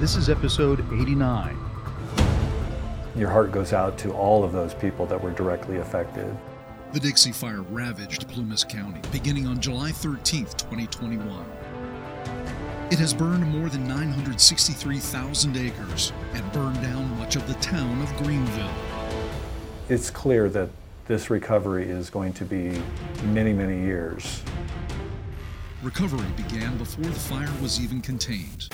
This is episode 89. Your heart goes out to all of those people that were directly affected. The Dixie Fire ravaged Plumas County beginning on July 13, 2021. It has burned more than 963,000 acres and burned down much of the town of Greenville. It's clear that this recovery is going to be many, many years. Recovery began before the fire was even contained.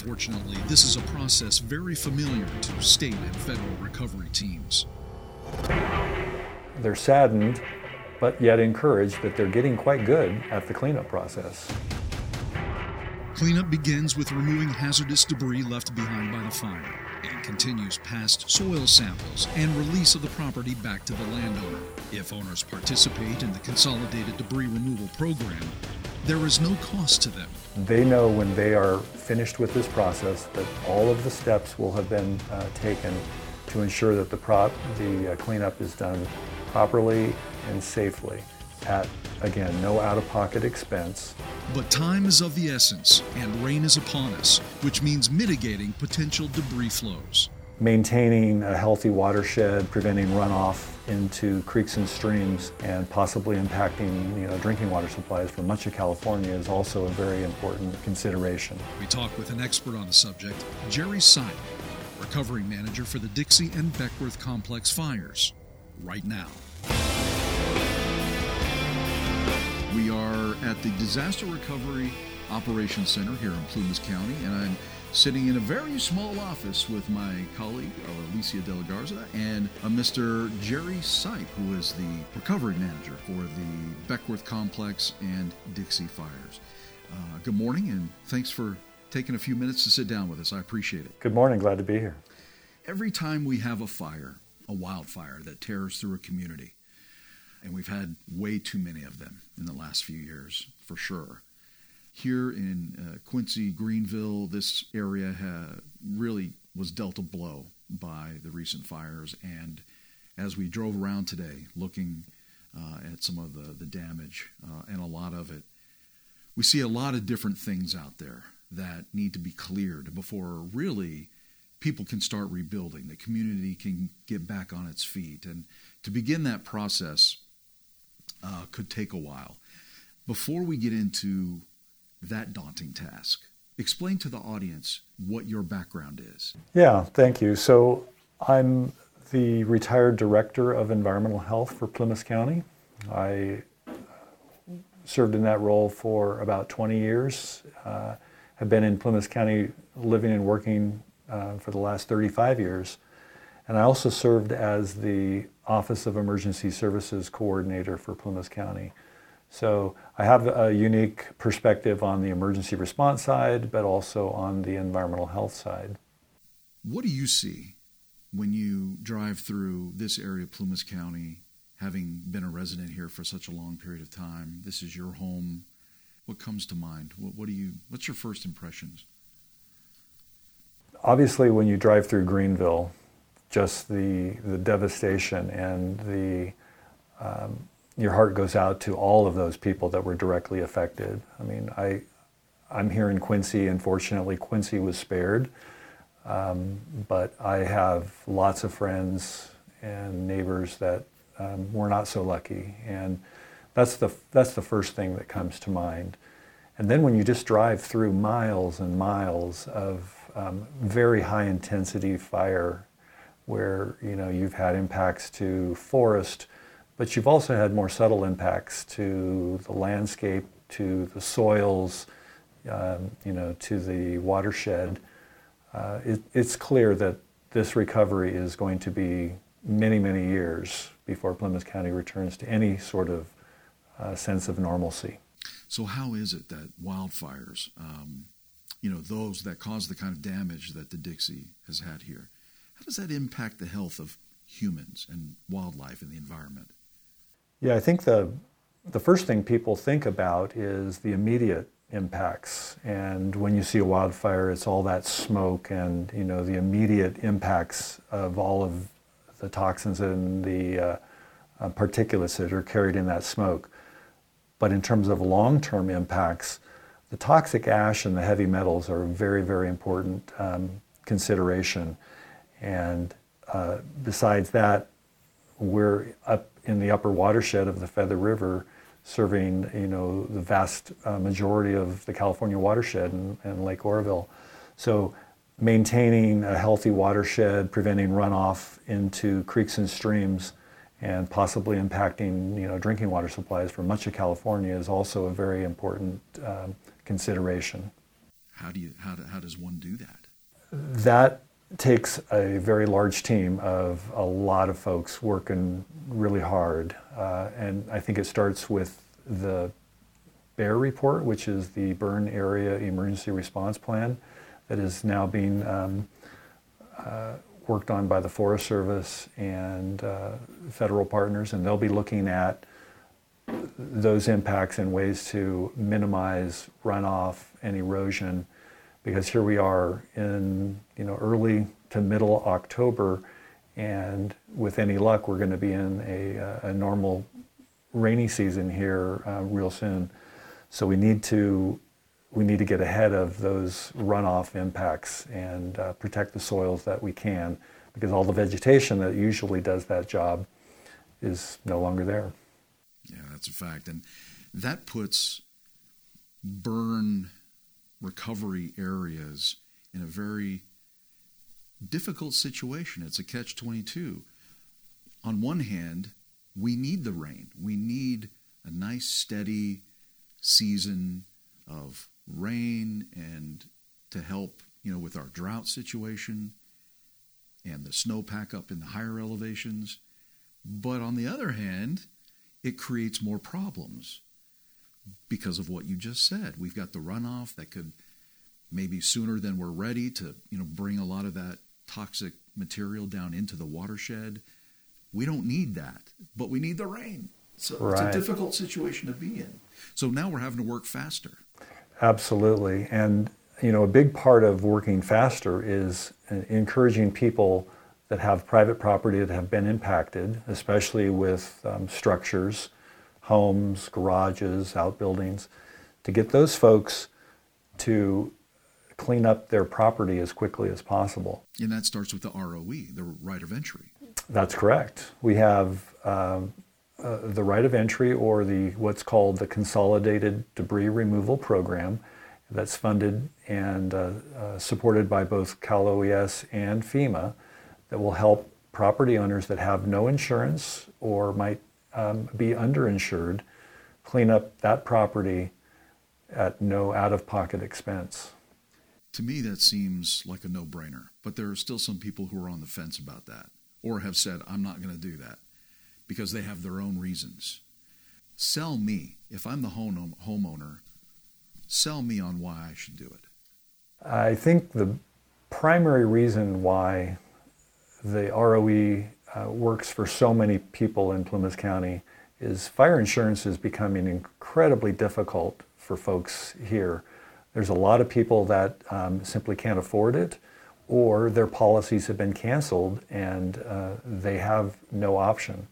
Unfortunately, this is a process very familiar to state and federal recovery teams. They're saddened, but yet encouraged that they're getting quite good at the cleanup process. Cleanup begins with removing hazardous debris left behind by the fire and continues past soil samples and release of the property back to the landowner. If owners participate in the consolidated debris removal program, there is no cost to them. They know when they are finished with this process that all of the steps will have been uh, taken to ensure that the, prop, the uh, cleanup is done properly and safely at, again, no out-of-pocket expense. But time is of the essence, and rain is upon us, which means mitigating potential debris flows. Maintaining a healthy watershed, preventing runoff into creeks and streams, and possibly impacting you know, drinking water supplies for much of California is also a very important consideration. We talk with an expert on the subject, Jerry Sipe, recovery manager for the Dixie and Beckwourth Complex fires, right now. We are at the Disaster Recovery Operations Center here in Plumas County, and I'm sitting in a very small office with my colleague, uh, Alicia De La Garza, and uh, Mr. Jerry Sipe, who is the recovery manager for the Beckwourth Complex and Dixie Fires. Uh, good morning, and thanks for taking a few minutes to sit down with us. I appreciate it. Good morning, glad to be here. Every time we have a fire, a wildfire that tears through a community, and we've had way too many of them in the last few years, for sure. Here in uh, Quincy, Greenville, this area ha- really was dealt a blow by the recent fires. And as we drove around today, looking uh, at some of the, the damage uh, and a lot of it, we see a lot of different things out there that need to be cleared before really people can start rebuilding. The community can get back on its feet. And to begin that process uh, could take a while. Before we get into that daunting task, explain to the audience what your background is. Yeah, thank you. So I'm the retired director of environmental health for Plumas County. I served in that role for about 20 years. Uh, have been in Plumas County living and working uh, for the last 35 years. And I also served as the Office of Emergency Services Coordinator for Plumas County. So I have a unique perspective on the emergency response side, but also on the environmental health side. What do you see when you drive through this area of Plumas County, having been a resident here for such a long period of time? This is your home. What comes to mind? What, what do you? What's your first impressions? Obviously, when you drive through Greenville, just the the devastation and the um, your heart goes out to all of those people that were directly affected. I mean, I I'm here in Quincy, and fortunately, Quincy was spared. Um, but I have lots of friends and neighbors that um, were not so lucky, and that's the that's the first thing that comes to mind. And then when you just drive through miles and miles of um, very high intensity fire where you know you've had impacts to forest, but you've also had more subtle impacts to the landscape, to the soils, um, you know, to the watershed. Uh, it, it's clear that this recovery is going to be many, many years before Plumas County returns to any sort of uh, sense of normalcy. So, how is it that wildfires, um, you know, those that cause the kind of damage that the Dixie has had here, how does that impact the health of humans and wildlife and the environment? Yeah, I think the the first thing people think about is the immediate impacts. And when you see a wildfire, it's all that smoke and you know the immediate impacts of all of the toxins and the uh, uh, particulates that are carried in that smoke. But in terms of long-term impacts, the toxic ash and the heavy metals are a very, very important um, consideration. And uh, besides that, we're up in the upper watershed of the Feather River, serving you know the vast uh, majority of the California watershed and, and Lake Oroville. So maintaining a healthy watershed, preventing runoff into creeks and streams, and possibly impacting you know drinking water supplies for much of California is also a very important um, consideration. How do you how, do, how does one do that? That takes a very large team of a lot of folks working really hard, uh, and I think it starts with the BAER report, which is the Burn Area Emergency Response Plan, that is now being um, uh, worked on by the Forest Service and uh, federal partners, and they'll be looking at those impacts and ways to minimize runoff and erosion because here we are in you know early to middle October and with any luck we're going to be in a, a normal rainy season here uh, real soon so we need to we need to get ahead of those runoff impacts and uh, protect the soils that we can because all the vegetation that usually does that job is no longer there. Yeah, that's a fact. And that puts burn recovery areas in a very difficult situation. It's a catch 22. On one hand, we need the rain. We need a nice, steady season of rain and to help, you know, with our drought situation and the snowpack up in the higher elevations. But on the other hand, it creates more problems because of what you just said. We've got the runoff that could maybe sooner than we're ready to, you know, bring a lot of that toxic material down into the watershed. We don't need that, but we need the rain. So right. it's a difficult situation to be in. So now we're having to work faster. Absolutely. And, you know, a big part of working faster is encouraging people that have private property that have been impacted, especially with um, structures, homes, garages, outbuildings, to get those folks to clean up their property as quickly as possible. And that starts with the ROE, the right of entry. That's correct. We have um, uh, the right of entry or the what's called the Consolidated Debris Removal Program that's funded and uh, uh, supported by both Cal OES and FEMA that will help property owners that have no insurance or might um, be underinsured clean up that property at no out-of-pocket expense. To me, that seems like a no-brainer, but there are still some people who are on the fence about that or have said, I'm not going to do that because they have their own reasons. Sell me, if I'm the home, homeowner, sell me on why I should do it. I think the primary reason why the ROE uh, works for so many people in Plumas County is fire insurance is becoming incredibly difficult for folks here. There's a lot of people that um, simply can't afford it or their policies have been canceled and uh, they have no option.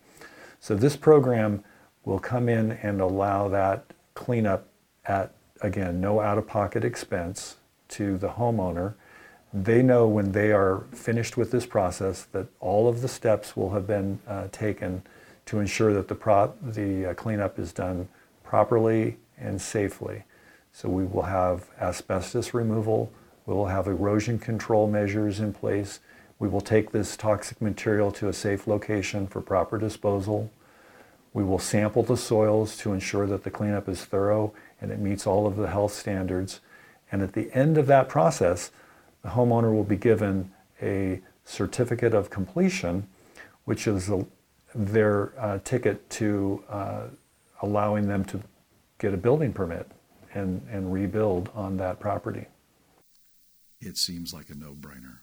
So this program will come in and allow that cleanup at, again, no out-of-pocket expense to the homeowner. They know when they are finished with this process that all of the steps will have been uh, taken to ensure that the, pro- the uh, cleanup is done properly and safely. So we will have asbestos removal, we will have erosion control measures in place, we will take this toxic material to a safe location for proper disposal. We will sample the soils to ensure that the cleanup is thorough and it meets all of the health standards. And at the end of that process, the homeowner will be given a certificate of completion, which is a, their uh, ticket to uh, allowing them to get a building permit and, and rebuild on that property. It seems like a no brainer.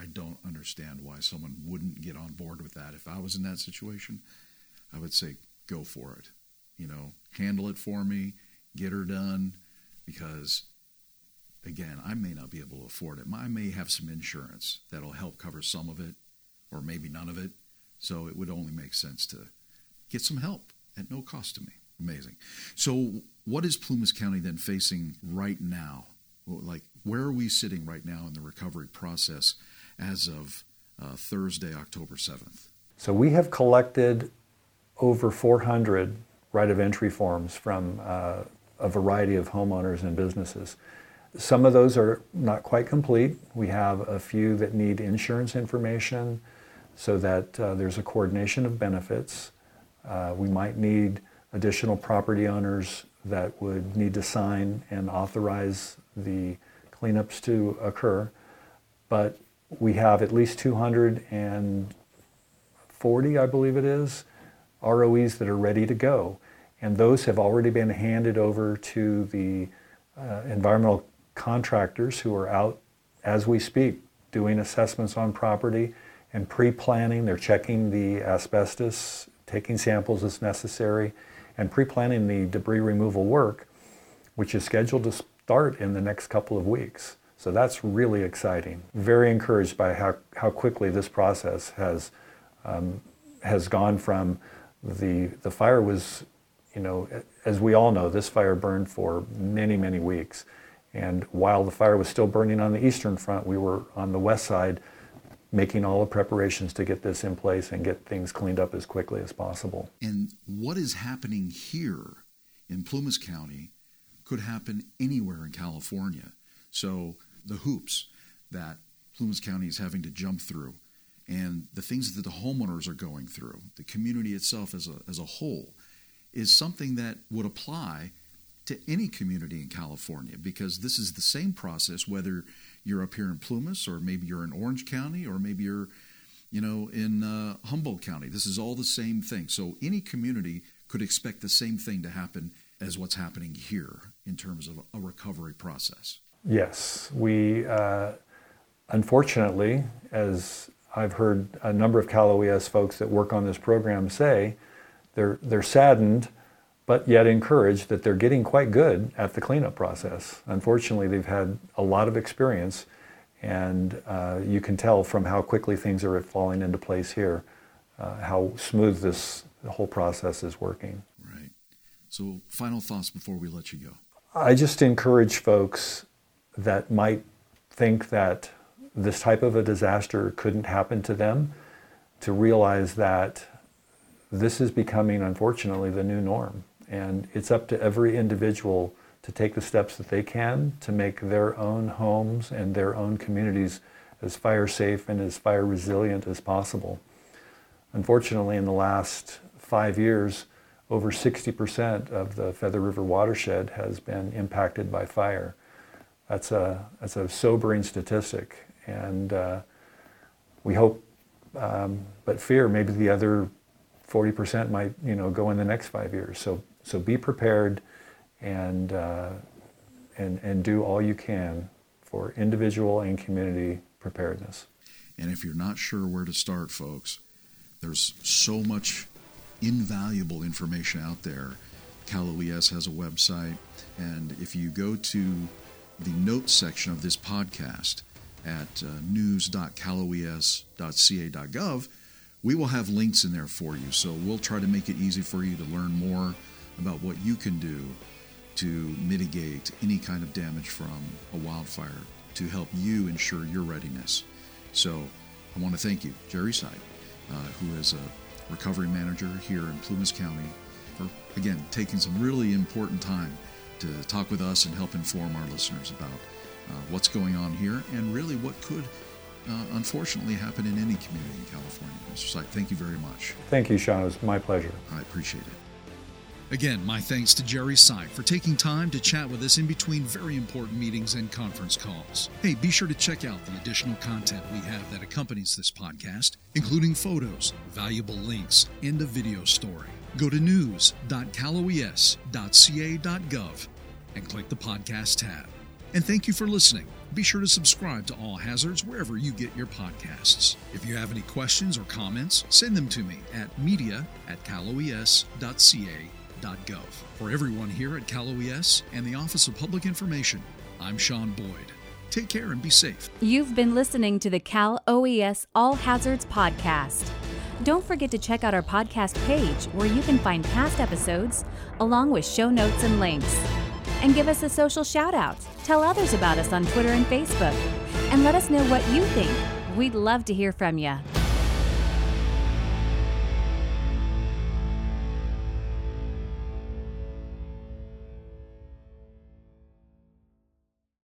I don't understand why someone wouldn't get on board with that. If I was in that situation, I would say, go for it. You know, handle it for me, get her done, because again, I may not be able to afford it. I may have some insurance that'll help cover some of it, or maybe none of it. So it would only make sense to get some help at no cost to me. Amazing. So what is Plumas County then facing right now? Like, where are we sitting right now in the recovery process as of uh, Thursday, October 7th? So we have collected over 400 right of entry forms from uh, a variety of homeowners and businesses. Some of those are not quite complete. We have a few that need insurance information so that uh, there's a coordination of benefits. Uh, we might need additional property owners that would need to sign and authorize the cleanups to occur. But we have at least 240, I believe it is, ROEs that are ready to go. And those have already been handed over to the uh, environmental contractors who are out as we speak doing assessments on property and pre-planning. They're checking the asbestos, taking samples as necessary, and pre-planning the debris removal work, which is scheduled to start in the next couple of weeks. So that's really exciting. Very encouraged by how, how quickly this process has, um, has gone from the, the fire was, you know, as we all know, this fire burned for many, many weeks. And while the fire was still burning on the eastern front, we were on the west side making all the preparations to get this in place and get things cleaned up as quickly as possible. And what is happening here in Plumas County could happen anywhere in California. So the hoops that Plumas County is having to jump through and the things that the homeowners are going through, the community itself as a, as a whole, is something that would apply to any community in California because this is the same process whether you're up here in Plumas or maybe you're in Orange County or maybe you're you know in uh, Humboldt County. This is all the same thing. So any community could expect the same thing to happen as what's happening here in terms of a recovery process. Yes. We uh, unfortunately as I've heard a number of Cal OES folks that work on this program say they're they're saddened but yet encouraged that they're getting quite good at the cleanup process. Unfortunately, they've had a lot of experience, and uh, you can tell from how quickly things are falling into place here, uh, how smooth this whole process is working. Right. So, final thoughts before we let you go. I just encourage folks that might think that this type of a disaster couldn't happen to them to realize that this is becoming, unfortunately, the new norm. And it's up to every individual to take the steps that they can to make their own homes and their own communities as fire safe and as fire resilient as possible. Unfortunately, in the last five years, over 60% of the Feather River watershed has been impacted by fire. That's a, that's a sobering statistic. And uh, we hope, um, but fear maybe the other 40% might you know, go in the next five years. So so be prepared and, uh, and, and do all you can for individual and community preparedness. And if you're not sure where to start, folks, there's so much invaluable information out there. Cal OES has a website, and if you go to the notes section of this podcast at uh, news.caloes.ca.gov, we will have links in there for you. So we'll try to make it easy for you to learn more about what you can do to mitigate any kind of damage from a wildfire to help you ensure your readiness. So I want to thank you, Jerry Sipe, uh, who is a recovery manager here in Plumas County, for again taking some really important time to talk with us and help inform our listeners about uh, what's going on here and really what could uh, unfortunately happen in any community in California. Mr. Sipe, thank you very much. Thank you, Sean. It was my pleasure. I appreciate it. Again, my thanks to Jerry Sipe for taking time to chat with us in between very important meetings and conference calls. Hey, be sure to check out the additional content we have that accompanies this podcast, including photos, valuable links, and a video story. Go to news.caloes.ca.gov and click the podcast tab. And thank you for listening. Be sure to subscribe to All Hazards wherever you get your podcasts. If you have any questions or comments, send them to me at media at caloes.ca.gov for everyone here at Cal OES and the Office of Public Information, I'm Sean Boyd. Take care and be safe. You've been listening to the Cal OES All Hazards Podcast. Don't forget to check out our podcast page where you can find past episodes along with show notes and links. And give us a social shout out. Tell others about us on Twitter and Facebook. And let us know what you think. We'd love to hear from you.